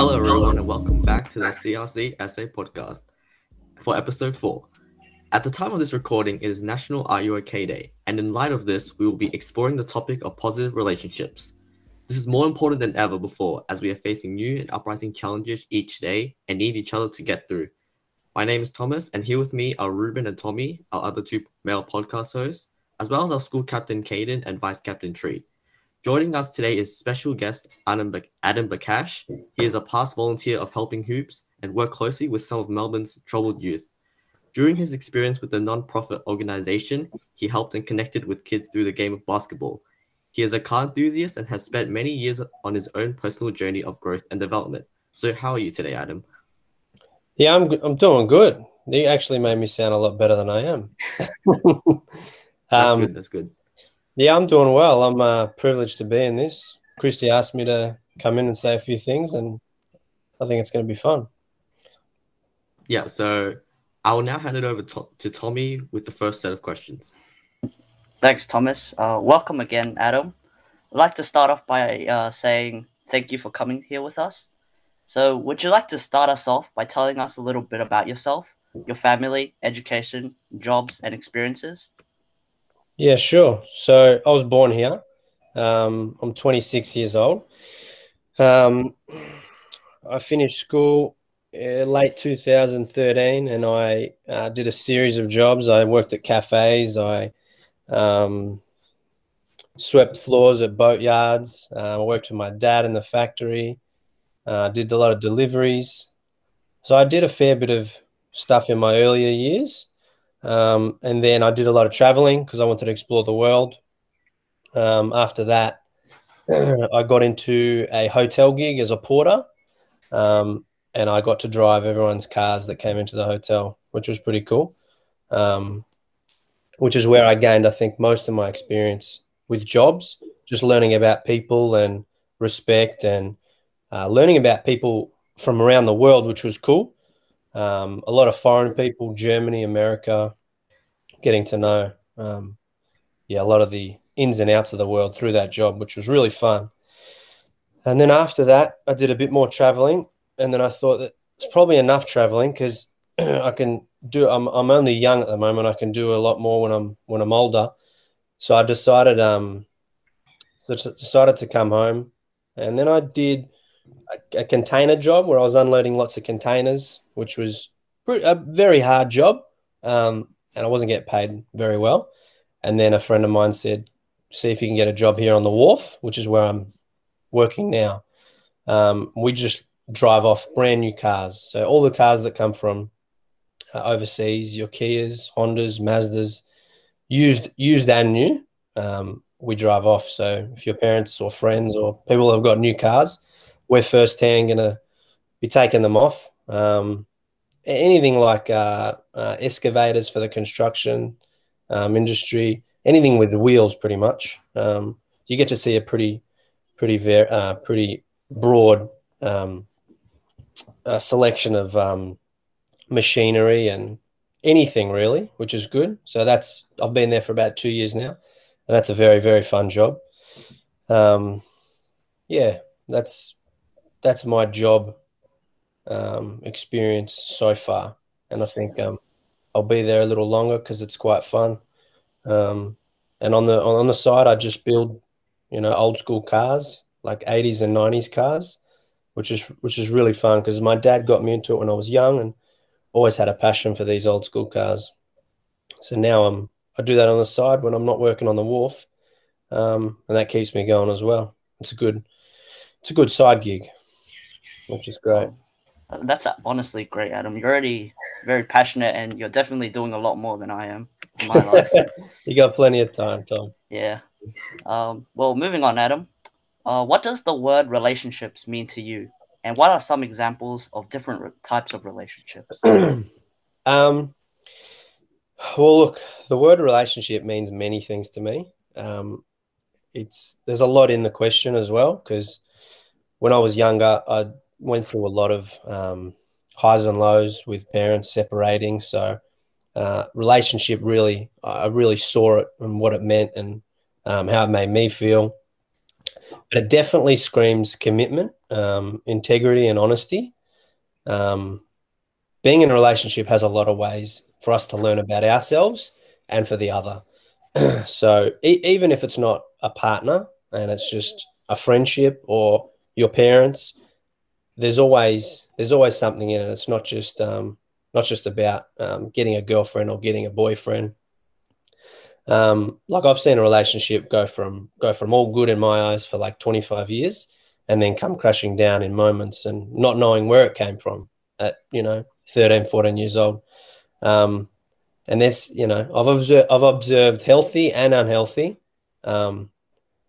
Hello, everyone, and welcome back to the CRCSA Podcast for episode 4. At the time of this recording, it is National Are You OK Day, and in light of this, we will be exploring the topic of positive relationships. This is more important than ever before as we are facing new and uprising challenges each day and need each other to get through. My name is Thomas, and here with me are Ruben and Tommy, our other two male podcast hosts, as well as our school captain Caden and vice captain Tree. Joining us today is special guest Adam, Adam Bacash. He is a past volunteer of Helping Hoops and worked closely with some of Melbourne's troubled youth. During his experience with the non-profit organization, he helped and connected with kids through the game of basketball. He is a car enthusiast and has spent many years on his own personal journey of growth and development. So, how are you today, Adam? Yeah, I'm I'm doing good. You actually made me sound a lot better than I am. that's um, good. That's good. Yeah, I'm doing well. I'm uh, privileged to be in this. Christy asked me to come in and say a few things, and I think it's going to be fun. Yeah, so I will now hand it over to, to Tommy with the first set of questions. Thanks, Thomas. Uh, welcome again, Adam. I'd like to start off by uh, saying thank you for coming here with us. So, would you like to start us off by telling us a little bit about yourself, your family, education, jobs, and experiences? Yeah, sure. So I was born here. Um, I'm 26 years old. Um, I finished school uh, late 2013 and I uh, did a series of jobs. I worked at cafes. I um, swept floors at boat yards. Uh, I worked with my dad in the factory. Uh, did a lot of deliveries. So I did a fair bit of stuff in my earlier years. Um, and then I did a lot of traveling because I wanted to explore the world. Um, after that, I got into a hotel gig as a porter. Um, and I got to drive everyone's cars that came into the hotel, which was pretty cool. Um, which is where I gained, I think, most of my experience with jobs, just learning about people and respect and uh, learning about people from around the world, which was cool um, a lot of foreign people, Germany, America, getting to know, um, yeah, a lot of the ins and outs of the world through that job, which was really fun. And then after that, I did a bit more traveling, and then I thought that it's probably enough traveling because I can do. I'm I'm only young at the moment. I can do a lot more when I'm when I'm older. So I decided um, decided to come home, and then I did a, a container job where I was unloading lots of containers which was a very hard job, um, and I wasn't getting paid very well. And then a friend of mine said, "See if you can get a job here on the wharf, which is where I'm working now." Um, we just drive off brand new cars, so all the cars that come from uh, overseas, your Kias, Hondas, Mazdas, used used and new. Um, we drive off. So if your parents or friends or people have got new cars, we're first hand going to be taking them off. Um, anything like uh, uh, excavators for the construction um, industry, anything with wheels, pretty much. Um, you get to see a pretty, pretty, ver- uh, pretty broad um, uh, selection of um, machinery and anything really, which is good. So that's I've been there for about two years now, and that's a very, very fun job. Um, yeah, that's that's my job um, experience so far, and I think um, I'll be there a little longer because it's quite fun. Um, and on the on the side, I just build, you know, old school cars like 80s and 90s cars, which is which is really fun because my dad got me into it when I was young and always had a passion for these old school cars. So now I'm I do that on the side when I'm not working on the wharf, um, and that keeps me going as well. It's a good it's a good side gig, which is great. That's honestly great, Adam. You're already very passionate, and you're definitely doing a lot more than I am in my life. you got plenty of time, Tom. Yeah. Um, well, moving on, Adam. Uh, what does the word relationships mean to you, and what are some examples of different re- types of relationships? um, well, look, the word relationship means many things to me. Um, it's there's a lot in the question as well because when I was younger, I went through a lot of um, highs and lows with parents separating. So, uh, relationship really, I really saw it and what it meant and um, how it made me feel. but it definitely screams commitment, um, integrity, and honesty. Um, being in a relationship has a lot of ways for us to learn about ourselves and for the other. so e- even if it's not a partner and it's just a friendship or your parents, there's always there's always something in it. It's not just um, not just about um, getting a girlfriend or getting a boyfriend. Um, like I've seen a relationship go from go from all good in my eyes for like 25 years, and then come crashing down in moments and not knowing where it came from at you know 13, 14 years old. Um, and this, you know, I've observed I've observed healthy and unhealthy, um,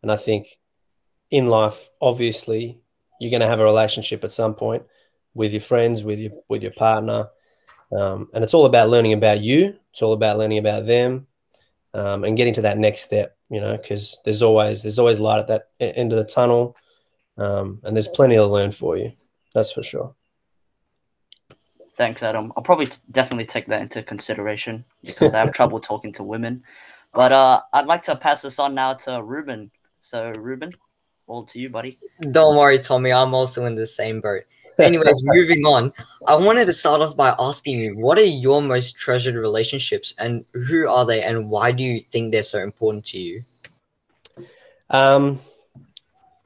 and I think in life, obviously, you're going to have a relationship at some point with your friends, with your with your partner, um, and it's all about learning about you. It's all about learning about them, um, and getting to that next step. You know, because there's always there's always light at that end of the tunnel, um, and there's plenty to learn for you. That's for sure. Thanks, Adam. I'll probably definitely take that into consideration because I have trouble talking to women. But uh, I'd like to pass this on now to Ruben. So, Ruben, all to you, buddy. Don't worry, Tommy. I'm also in the same boat. Anyways, moving on. I wanted to start off by asking you, what are your most treasured relationships, and who are they, and why do you think they're so important to you? Um,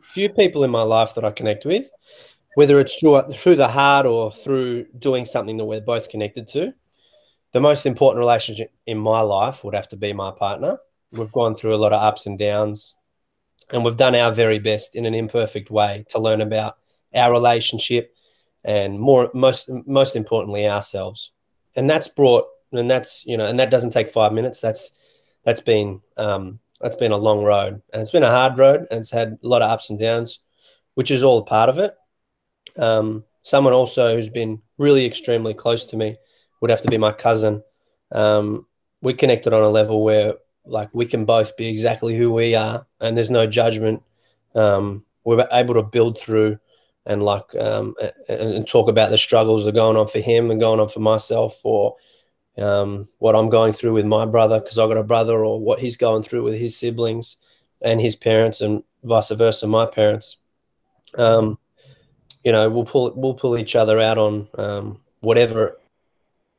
few people in my life that I connect with, whether it's through through the heart or through doing something that we're both connected to. The most important relationship in my life would have to be my partner. We've gone through a lot of ups and downs, and we've done our very best in an imperfect way to learn about our relationship and more most most importantly ourselves. And that's brought and that's you know and that doesn't take five minutes. That's that's been um, that's been a long road and it's been a hard road and it's had a lot of ups and downs, which is all a part of it. Um, someone also who's been really extremely close to me would have to be my cousin. Um, we connected on a level where like we can both be exactly who we are and there's no judgment. Um, we're able to build through and like um, and, and, talk about the struggles that are going on for him and going on for myself or um, what I'm going through with my brother because I've got a brother or what he's going through with his siblings and his parents and vice versa my parents. Um, you know, we'll pull we'll pull each other out on um, whatever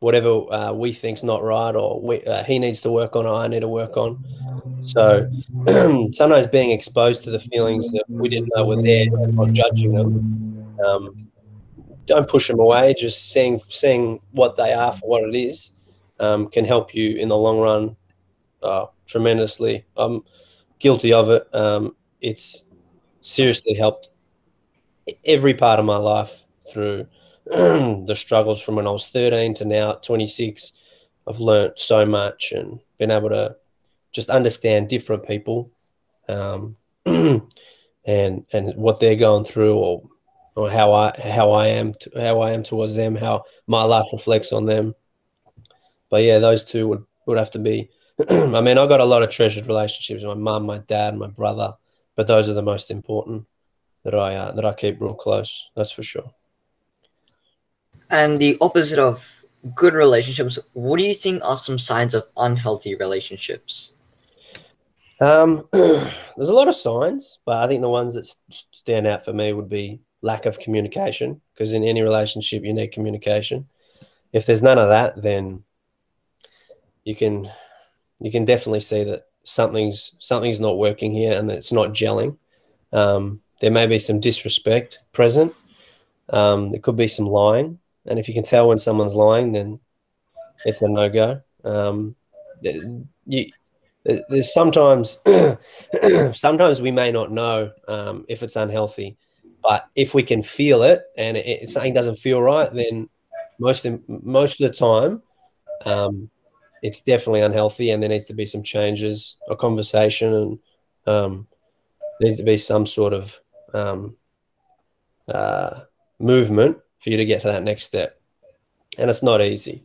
whatever uh, we think's not right or we, uh, he needs to work on or I need to work on. So sometimes being exposed to the feelings that we didn't know were there, not judging them. Um, don't push them away. Just seeing seeing what they are for what it is um, can help you in the long run uh, tremendously. I'm guilty of it. Um, it's seriously helped every part of my life through the struggles from when I was 13 to now 26. I've learnt so much and been able to just understand different people um, and and what they're going through or or how I how I am to, how I am towards them, how my life reflects on them. But yeah, those two would would have to be. I mean, I got a lot of treasured relationships my mum, my dad, my brother, but those are the most important that I uh, that I keep real close. That's for sure. And the opposite of good relationships, what do you think are some signs of unhealthy relationships? Um, there's a lot of signs, but I think the ones that stand out for me would be lack of communication. Because in any relationship, you need communication. If there's none of that, then you can you can definitely see that something's something's not working here and it's not gelling. Um, there may be some disrespect present. Um, there could be some lying, and if you can tell when someone's lying, then it's a no go. Um, you, there's sometimes sometimes we may not know um, if it's unhealthy, but if we can feel it and it, it, something doesn't feel right, then most of, most of the time, um, it's definitely unhealthy, and there needs to be some changes, a conversation, and um, there needs to be some sort of um, uh, movement for you to get to that next step. And it's not easy.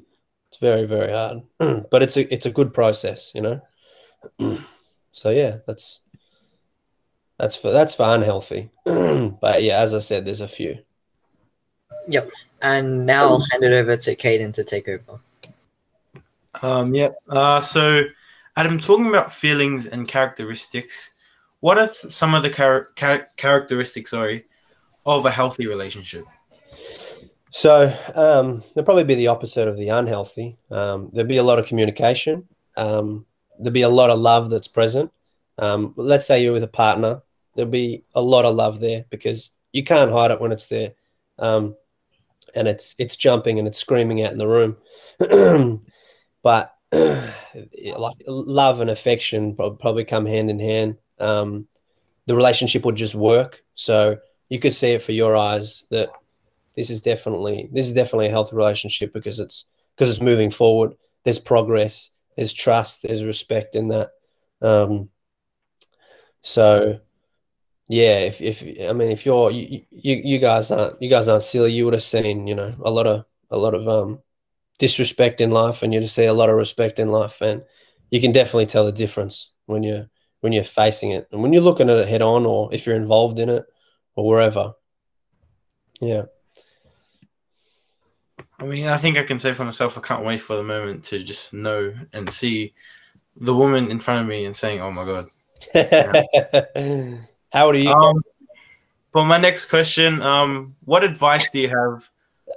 It's very, very hard, but it's a it's a good process, you know. so yeah, that's that's for that's for unhealthy. but yeah, as I said, there's a few. Yep. And now I'll hand it over to Caden to take over. Um, yep. Uh, so, Adam, talking about feelings and characteristics, what are some of the char- char- characteristics, sorry, of a healthy relationship? So um, there'll probably be the opposite of the unhealthy. Um, there'll be a lot of communication. Um, there'll be a lot of love that's present. Um, let's say you're with a partner, there'll be a lot of love there because you can't hide it when it's there, um, and it's it's jumping and it's screaming out in the room. but like love and affection probably come hand in hand. Um, the relationship would just work. So you could see it for your eyes that this is definitely this is definitely a healthy relationship because it's because it's moving forward. There's progress. There's trust. There's respect in that. Um, so yeah, if, if I mean if you're you, you you guys aren't you guys aren't silly, you would have seen you know a lot of a lot of um disrespect in life, and you just see a lot of respect in life, and you can definitely tell the difference when you're when you're facing it and when you're looking at it head on, or if you're involved in it or wherever. Yeah. I mean, I think I can say for myself, I can't wait for the moment to just know and see the woman in front of me and saying, "Oh my god." How do you? Um, but my next question, um, what advice do you have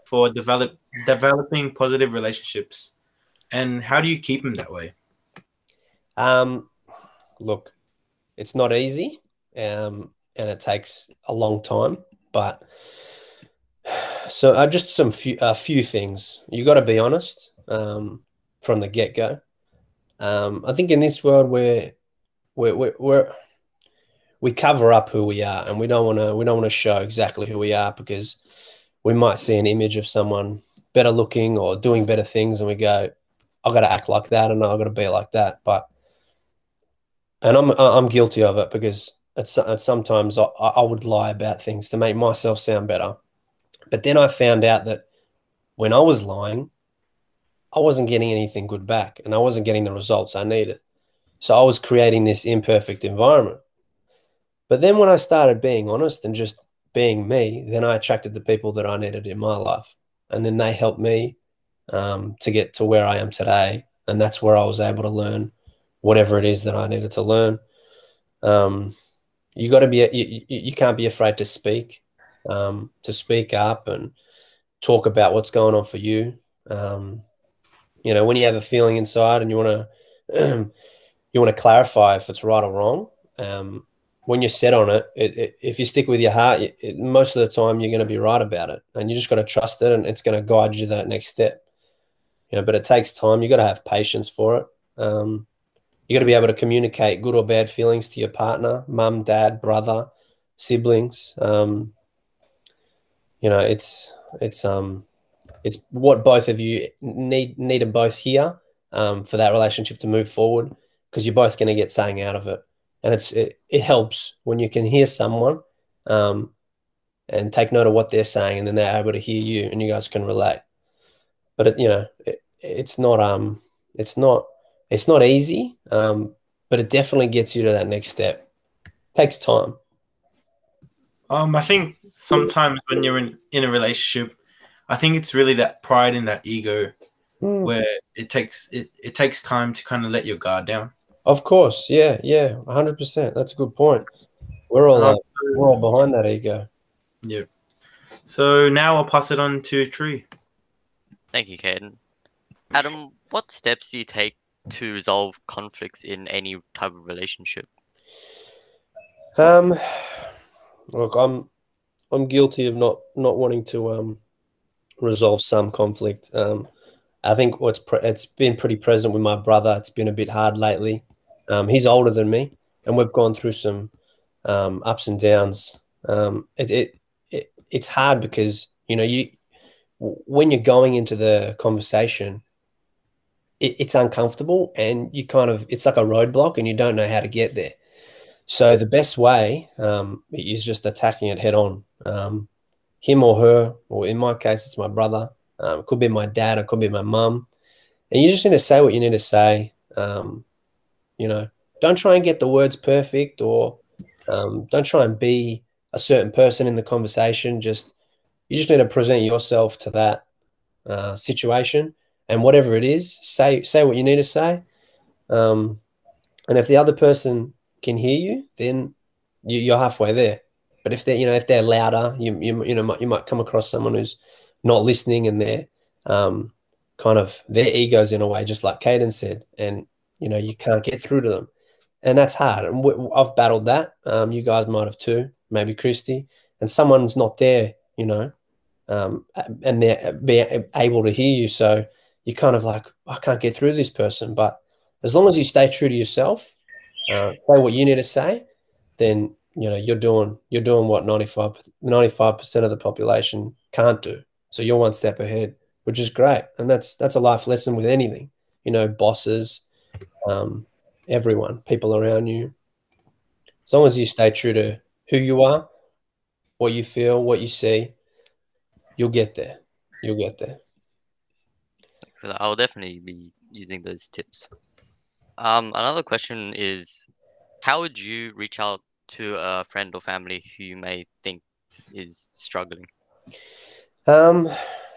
for develop developing positive relationships, and how do you keep them that way? Um, look, it's not easy, um, and it takes a long time, but so uh, just some few a few things. You got to be honest um, from the get go. Um, I think in this world where we're, we're we cover up who we are, and we don't want to we don't want to show exactly who we are because we might see an image of someone better looking or doing better things, and we go, "I got to act like that, and I got to be like that." But and I'm I'm guilty of it because it's, it's sometimes I, I would lie about things to make myself sound better but then I found out that when I was lying, I wasn't getting anything good back and I wasn't getting the results I needed. So I was creating this imperfect environment. But then when I started being honest and just being me, then I attracted the people that I needed in my life. And then they helped me um, to get to where I am today. And that's where I was able to learn whatever it is that I needed to learn. Um, you got to be, you, you can't be afraid to speak um, to speak up and talk about what's going on for you. Um, you know, when you have a feeling inside and you want to you want to clarify if it's right or wrong. Um, when you're set on it, it, it, if you stick with your heart, it, most of the time you're going to be right about it, and you just got to trust it, and it's going to guide you to that next step. You know, but it takes time. You got to have patience for it. Um, you got to be able to communicate good or bad feelings to your partner, mum, dad, brother, siblings. Um, you know, it's it's um it's what both of you need need to both here um, for that relationship to move forward because you're both going to get something out of it, and it's it, it helps when you can hear someone um, and take note of what they're saying, and then they're able to hear you, and you guys can relate. But it, you know, it, it's not um it's not it's not easy, um, but it definitely gets you to that next step. It takes time. Um, I think sometimes when you're in, in a relationship, I think it's really that pride and that ego mm. where it takes it, it takes time to kind of let your guard down. Of course, yeah, yeah, hundred percent. That's a good point. We're all um, uh, we're all behind that ego. Yeah. So now I'll pass it on to Tree. Thank you, Caden. Adam, what steps do you take to resolve conflicts in any type of relationship? Um, Look, I'm I'm guilty of not not wanting to um, resolve some conflict. Um, I think what's pre- it's been pretty present with my brother. It's been a bit hard lately. Um, he's older than me, and we've gone through some um, ups and downs. Um, it, it, it it's hard because you know you when you're going into the conversation, it, it's uncomfortable, and you kind of it's like a roadblock, and you don't know how to get there. So the best way um, is just attacking it head on. Um, him or her, or in my case, it's my brother. Um, it could be my dad. It could be my mum. And you just need to say what you need to say. Um, you know, don't try and get the words perfect, or um, don't try and be a certain person in the conversation. Just you just need to present yourself to that uh, situation, and whatever it is, say say what you need to say. Um, and if the other person can hear you, then you, you're halfway there. But if they're, you know, if they're louder, you, you, you know, might, you might come across someone who's not listening and they're um, kind of their egos in a way, just like Caden said, and you know, you can't get through to them, and that's hard. And w- I've battled that. Um, you guys might have too, maybe Christy, and someone's not there, you know, um, and they're be able to hear you, so you're kind of like, I can't get through this person. But as long as you stay true to yourself, uh, say what you need to say, then you know you're doing you're doing what 95 percent of the population can't do. So you're one step ahead, which is great, and that's that's a life lesson with anything. You know, bosses, um, everyone, people around you. As long as you stay true to who you are, what you feel, what you see, you'll get there. You'll get there. I'll definitely be using those tips. Um, another question is, how would you reach out to a friend or family who you may think is struggling? Um,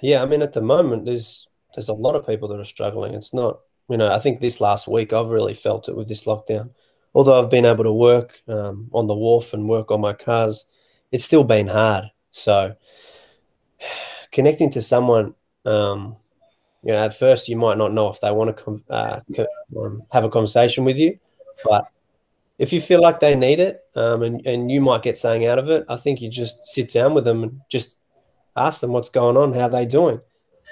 yeah, I mean, at the moment, there's there's a lot of people that are struggling. It's not, you know, I think this last week I've really felt it with this lockdown. Although I've been able to work um, on the wharf and work on my cars, it's still been hard. So connecting to someone, um, you know, at first you might not know if they want to uh, um, have a conversation with you, but if you feel like they need it um, and, and you might get something out of it, I think you just sit down with them and just ask them what's going on, how they doing,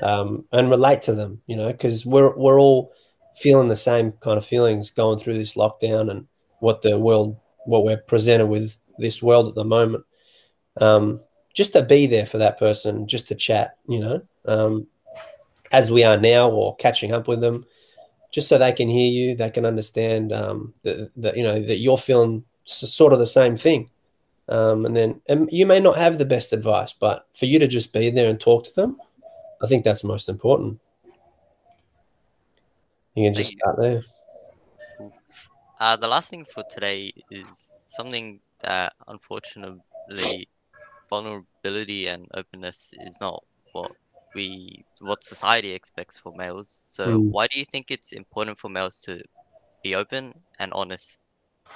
um, and relate to them. You know, because we're we're all feeling the same kind of feelings going through this lockdown and what the world, what we're presented with this world at the moment. Um, just to be there for that person, just to chat, you know, um, as we are now, or catching up with them, just so they can hear you, they can understand um, that, you know that you're feeling sort of the same thing. Um, and then and you may not have the best advice, but for you to just be there and talk to them, I think that's most important. You can just start there. Uh, the last thing for today is something that unfortunately vulnerability and openness is not what we what society expects for males. So Mm. why do you think it's important for males to be open and honest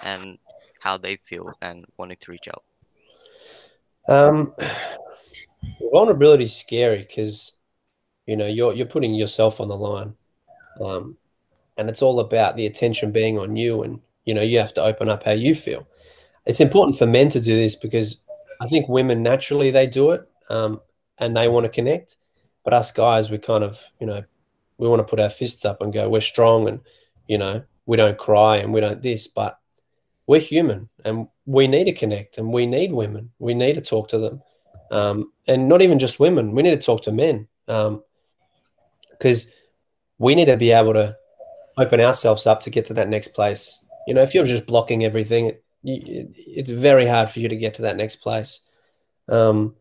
and how they feel and wanting to reach out? Um, vulnerability is scary because you know you're you're putting yourself on the line, um, and it's all about the attention being on you, and you know you have to open up how you feel. It's important for men to do this because I think women naturally they do it, um, and they want to connect, but us guys we kind of you know we want to put our fists up and go we're strong and you know we don't cry and we don't this, but we're human and we need to connect and we need women. We need to talk to them. Um, and not even just women, we need to talk to men because we need to be able to open ourselves up to get to that next place. You know, if you're just blocking everything, you, it's very hard for you to get to that next place. Um,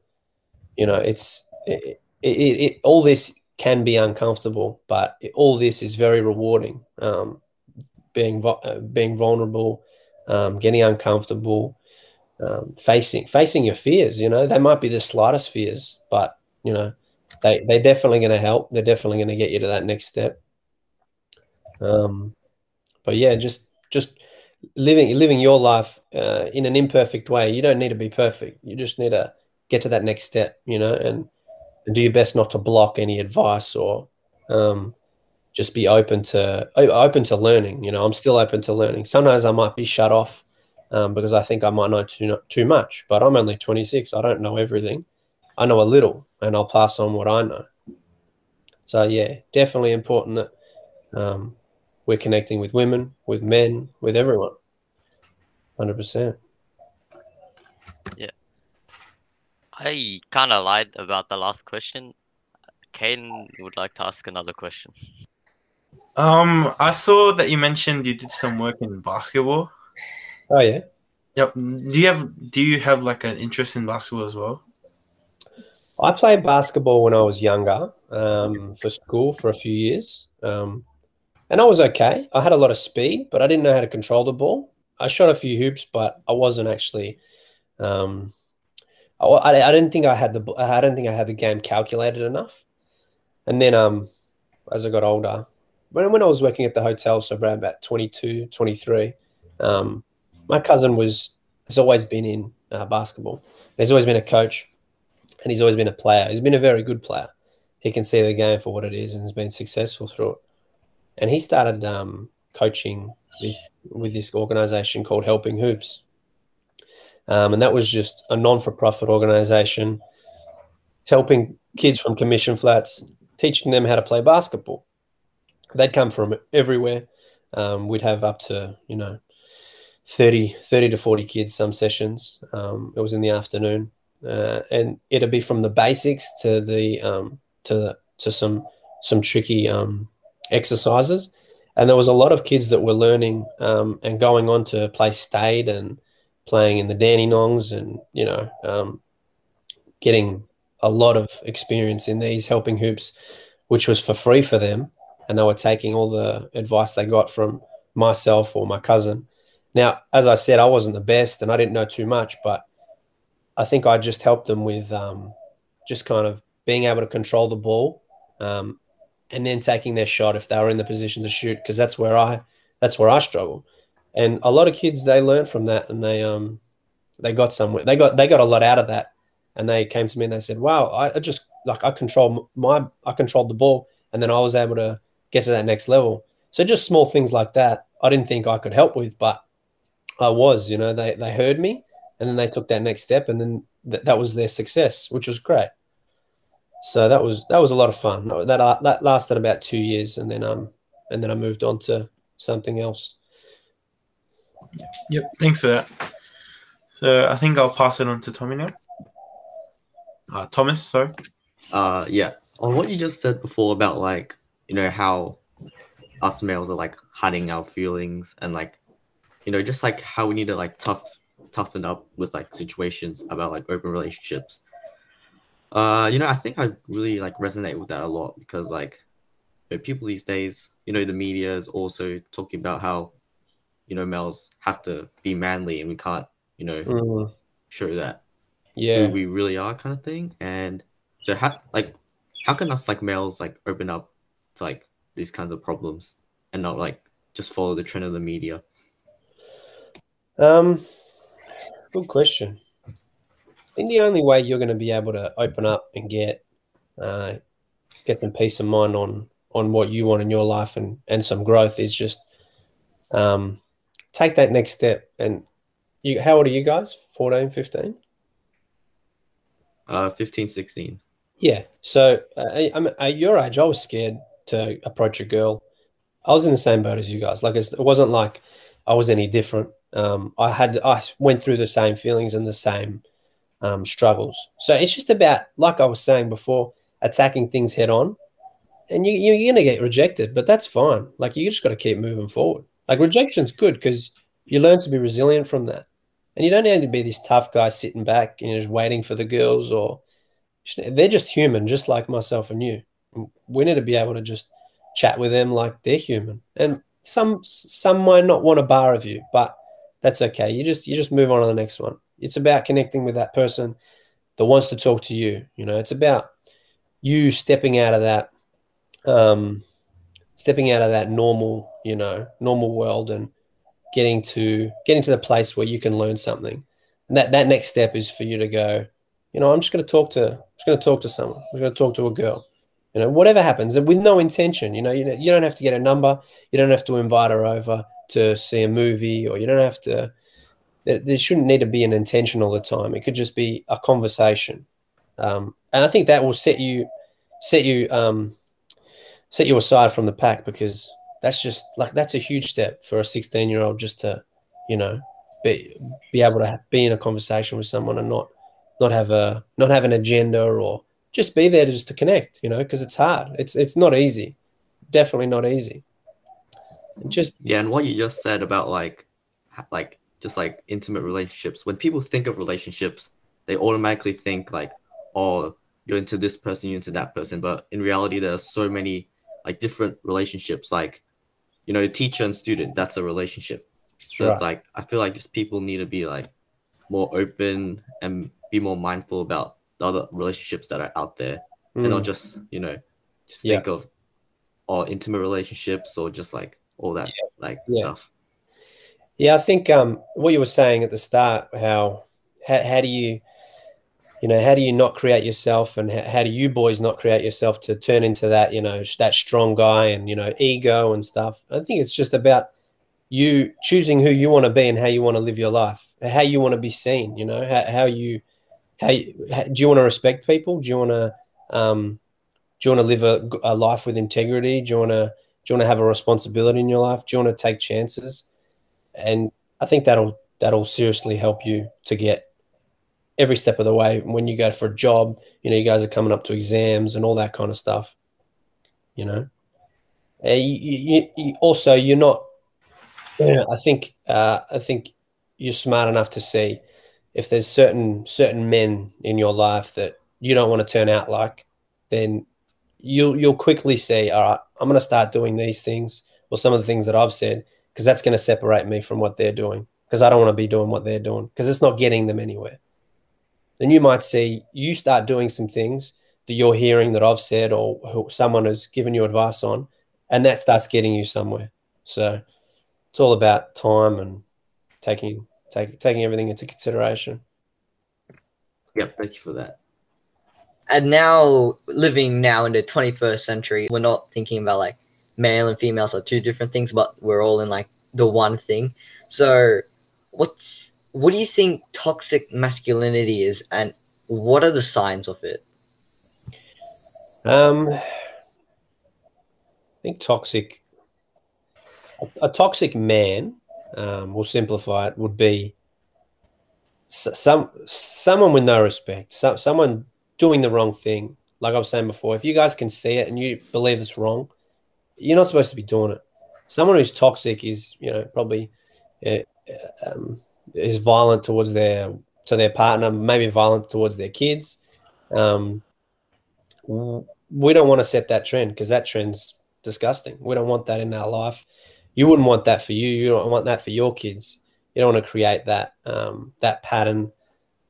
you know, it's it, it, it, all this can be uncomfortable, but all this is very rewarding. Um, being uh, being vulnerable, um, getting uncomfortable, um, facing facing your fears. You know, they might be the slightest fears, but you know, they they're definitely going to help. They're definitely going to get you to that next step. Um, but yeah, just just living living your life uh, in an imperfect way. You don't need to be perfect. You just need to get to that next step. You know, and, and do your best not to block any advice or um, just be open to open to learning. You know, I'm still open to learning. Sometimes I might be shut off um, because I think I might know too too much. But I'm only 26. I don't know everything. I know a little, and I'll pass on what I know. So yeah, definitely important that um, we're connecting with women, with men, with everyone. Hundred percent. Yeah. I kind of lied about the last question. Kane would like to ask another question. Um, I saw that you mentioned you did some work in basketball. Oh yeah. Yep. Do you have Do you have like an interest in basketball as well? I played basketball when I was younger um, for school for a few years, um, and I was okay. I had a lot of speed, but I didn't know how to control the ball. I shot a few hoops, but I wasn't actually. Um, I, I didn't think I had the I didn't think I had the game calculated enough. And then, um, as I got older, when, when I was working at the hotel, so around about 22, 23, um, my cousin was has always been in uh, basketball. He's always been a coach, and he's always been a player. He's been a very good player. He can see the game for what it is, and has been successful through it. And he started um, coaching this with this organization called Helping Hoops, um, and that was just a non-for-profit organization helping kids from commission flats, teaching them how to play basketball. They'd come from everywhere. Um, we'd have up to you know 30, 30 to 40 kids some sessions. Um, it was in the afternoon. Uh, and it'd be from the basics to the um, to to some some tricky um, exercises. And there was a lot of kids that were learning um, and going on to play state and playing in the Dandenongs and you know um, getting a lot of experience in these helping hoops, which was for free for them. And they were taking all the advice they got from myself or my cousin now, as I said, I wasn't the best and I didn't know too much, but I think I just helped them with um, just kind of being able to control the ball um, and then taking their shot if they were in the position to shoot, because that's where I that's where I struggle. And a lot of kids they learned from that and they um they got somewhere they got they got a lot out of that and they came to me and they said, "Wow, I, just like I control my I controlled the ball and then I was able to get to that next level." So just small things like that I didn't think I could help with, but I was, you know, they, they heard me and then they took that next step and then th- that was their success, which was great. So that was, that was a lot of fun. That, that lasted about two years and then, um, and then I moved on to something else. Yep. Thanks for that. So I think I'll pass it on to Tommy now. Uh, Thomas, sorry. Uh, yeah. On what you just said before about like, you know, how us males are like hiding our feelings and like you know, just like how we need to like tough toughen up with like situations about like open relationships. Uh, you know, I think I really like resonate with that a lot because like you know, people these days, you know, the media is also talking about how, you know, males have to be manly and we can't, you know, Mm, show that yeah. who we really are kind of thing. And so how like how can us like males like open up to like these kinds of problems and not like just follow the trend of the media? Um, good question. I think the only way you're going to be able to open up and get uh, get some peace of mind on on what you want in your life and and some growth is just um, take that next step. And you, how old are you guys? 14, 15? Uh, 15, 16. Yeah. So uh, I- I'm at your age. I was scared to approach a girl. I was in the same boat as you guys. Like it's, it wasn't like I was any different. Um, I had I went through the same feelings and the same um, struggles. So it's just about, like I was saying before, attacking things head on. And you, you- you're going to get rejected, but that's fine. Like you just got to keep moving forward. Like rejection's good because you learn to be resilient from that. And you don't need to be this tough guy sitting back and just waiting for the girls or they're just human, just like myself and you. We need to be able to just chat with them like they're human. And some some might not want a bar of you, but that's okay. You just you just move on to the next one. It's about connecting with that person that wants to talk to you. You know, it's about you stepping out of that um stepping out of that normal, you know, normal world and getting to getting to the place where you can learn something. And that that next step is for you to go, you know, I'm just going to talk to, I'm just going to talk to someone. I'm going to talk to a girl. You know, whatever happens, and with no intention. You know, you you don't have to get a number. You don't have to invite her over to see a movie, or you don't have to. There, there shouldn't need to be an intention all the time. It could just be a conversation, um, and I think that will set you, set you, um, set you aside from the pack because that's just like that's a huge step for a 16 year old just to, you know, be be able to be in a conversation with someone and not not have a not have an agenda or just be there to just to connect you know because it's hard it's it's not easy definitely not easy And just Yeah, and what you just said about like, like just like intimate relationships. When people think of relationships, they automatically think like, oh, you're into this person, you're into that person. But in reality, there are so many like different relationships. Like, you know, teacher and student, that's a relationship. So it's like I feel like just people need to be like more open and be more mindful about the other relationships that are out there, and not Mm, just you know just Yeah. think of all intimate relationships or just like all that like Yeah. stuff. Yeah, I think um, what you were saying at the start, how, how how do you, you know, how do you not create yourself, and how, do you boys not create yourself to turn into that, you know, that strong guy and you know, ego and stuff. I think it's just about you choosing who you want to be and how you want to live your life, how you want to be seen. You know, how, how you, how, how do you want to respect people? Do you want to, um, do you want to live a, a life with integrity? Do you want to, do you want to have a responsibility in your life? Do you want to take chances? And I think that'll that'll seriously help you to get every step of the way when you go for a job. You know, you guys are coming up to exams and all that kind of stuff. You know, uh, you, you, you also you're not yeah, I think uh, I think you're smart enough to see if there's certain certain men in your life that you don't want to turn out like, then you'll you'll quickly see, all right, I'm going to start doing these things or some of the things that I've said because that's going to separate me from what they're doing because I don't want to be doing what they're doing because it's not getting them anywhere. Then you might see you start doing some things that you're hearing that I've said or who someone has given you advice on, and that starts getting you somewhere. So it's all about time and taking take, taking everything into consideration. Yep, thank you for that. And now, living now in the 21st century, we're not thinking about like male and females are two different things, but we're all in like the one thing. So, what's what do you think toxic masculinity is, and what are the signs of it? Um, I think toxic a, a toxic man, um, we'll simplify it, would be some someone with no respect, some, someone doing the wrong thing. Like I was saying before, if you guys can see it and you believe it's wrong, you're not supposed to be doing it. Someone who's toxic is, you know, probably uh, um, is violent towards their to their partner, maybe violent towards their kids. Um, we don't want to set that trend because that trend's disgusting. We don't want that in our life you wouldn't want that for you. You don't want that for your kids. You don't want to create that um, that pattern.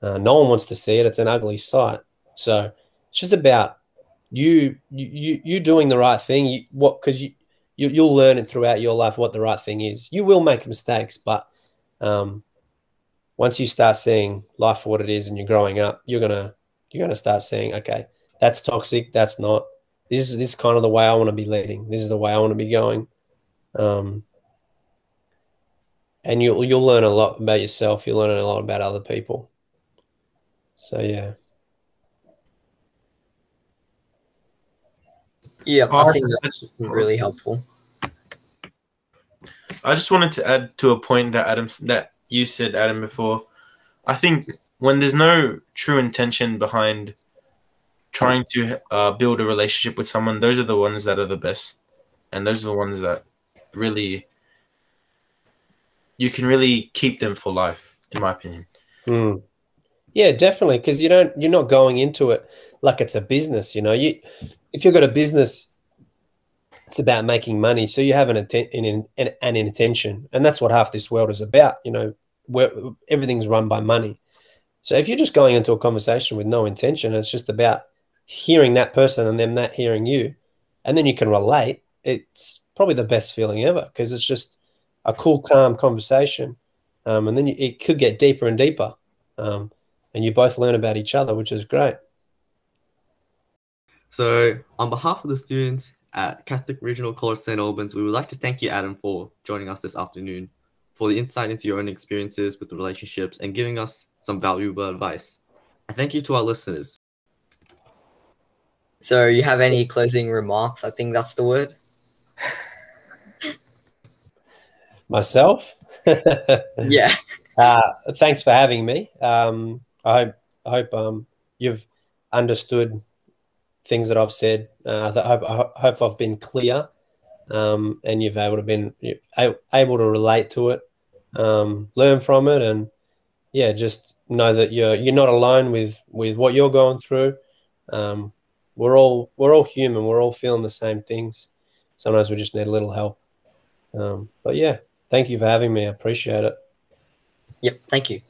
Uh, no one wants to see it. It's an ugly sight. So it's just about you you you doing the right thing. You, what because you, you you'll learn it throughout your life what the right thing is. You will make mistakes, but um, once you start seeing life for what it is and you're growing up, you're gonna you're gonna start seeing okay, that's toxic. That's not. This is this is kind of the way I want to be leading. This is the way I want to be going um, and you'll you'll learn a lot about yourself. You'll learn a lot about other people. So yeah. Yeah, I think that's really helpful. I just wanted to add to a point that Adam that you said, Adam, before. I think when there's no true intention behind trying to uh, build a relationship with someone, those are the ones that are the best, and those are the ones that really you can really keep them for life, in my opinion. Mm. Yeah, definitely, because you don't you're not going into it like it's a business. You know, you if you've got a business, it's about making money, so you have an an, an, an intention, and that's what half this world is about. You know, where everything's run by money. So if you're just going into a conversation with no intention, it's just about hearing that person and them that hearing you, and then you can relate. It's probably the best feeling ever because it's just a cool, calm conversation. Um, and then you, it could get deeper and deeper. Um, and you both learn about each other, which is great. So, on behalf of the students at Catholic Regional College St. Albans, we would like to thank you, Adam, for joining us this afternoon, for the insight into your own experiences with the relationships and giving us some valuable advice. And thank you to our listeners. So, you have any closing remarks? I think that's the word. myself. yeah. Uh, thanks for having me. Um, I hope I hope um, you've understood things that I've said. Uh, I, hope, I hope I've been clear, um, and you've able to been able to relate to it, um, learn from it, and yeah, just know that you're you're not alone with with what you're going through. Um, we're all we're all human. We're all feeling the same things. Sometimes we just need a little help. Um, but yeah, Thank you for having me. I appreciate it. Yep. Thank you.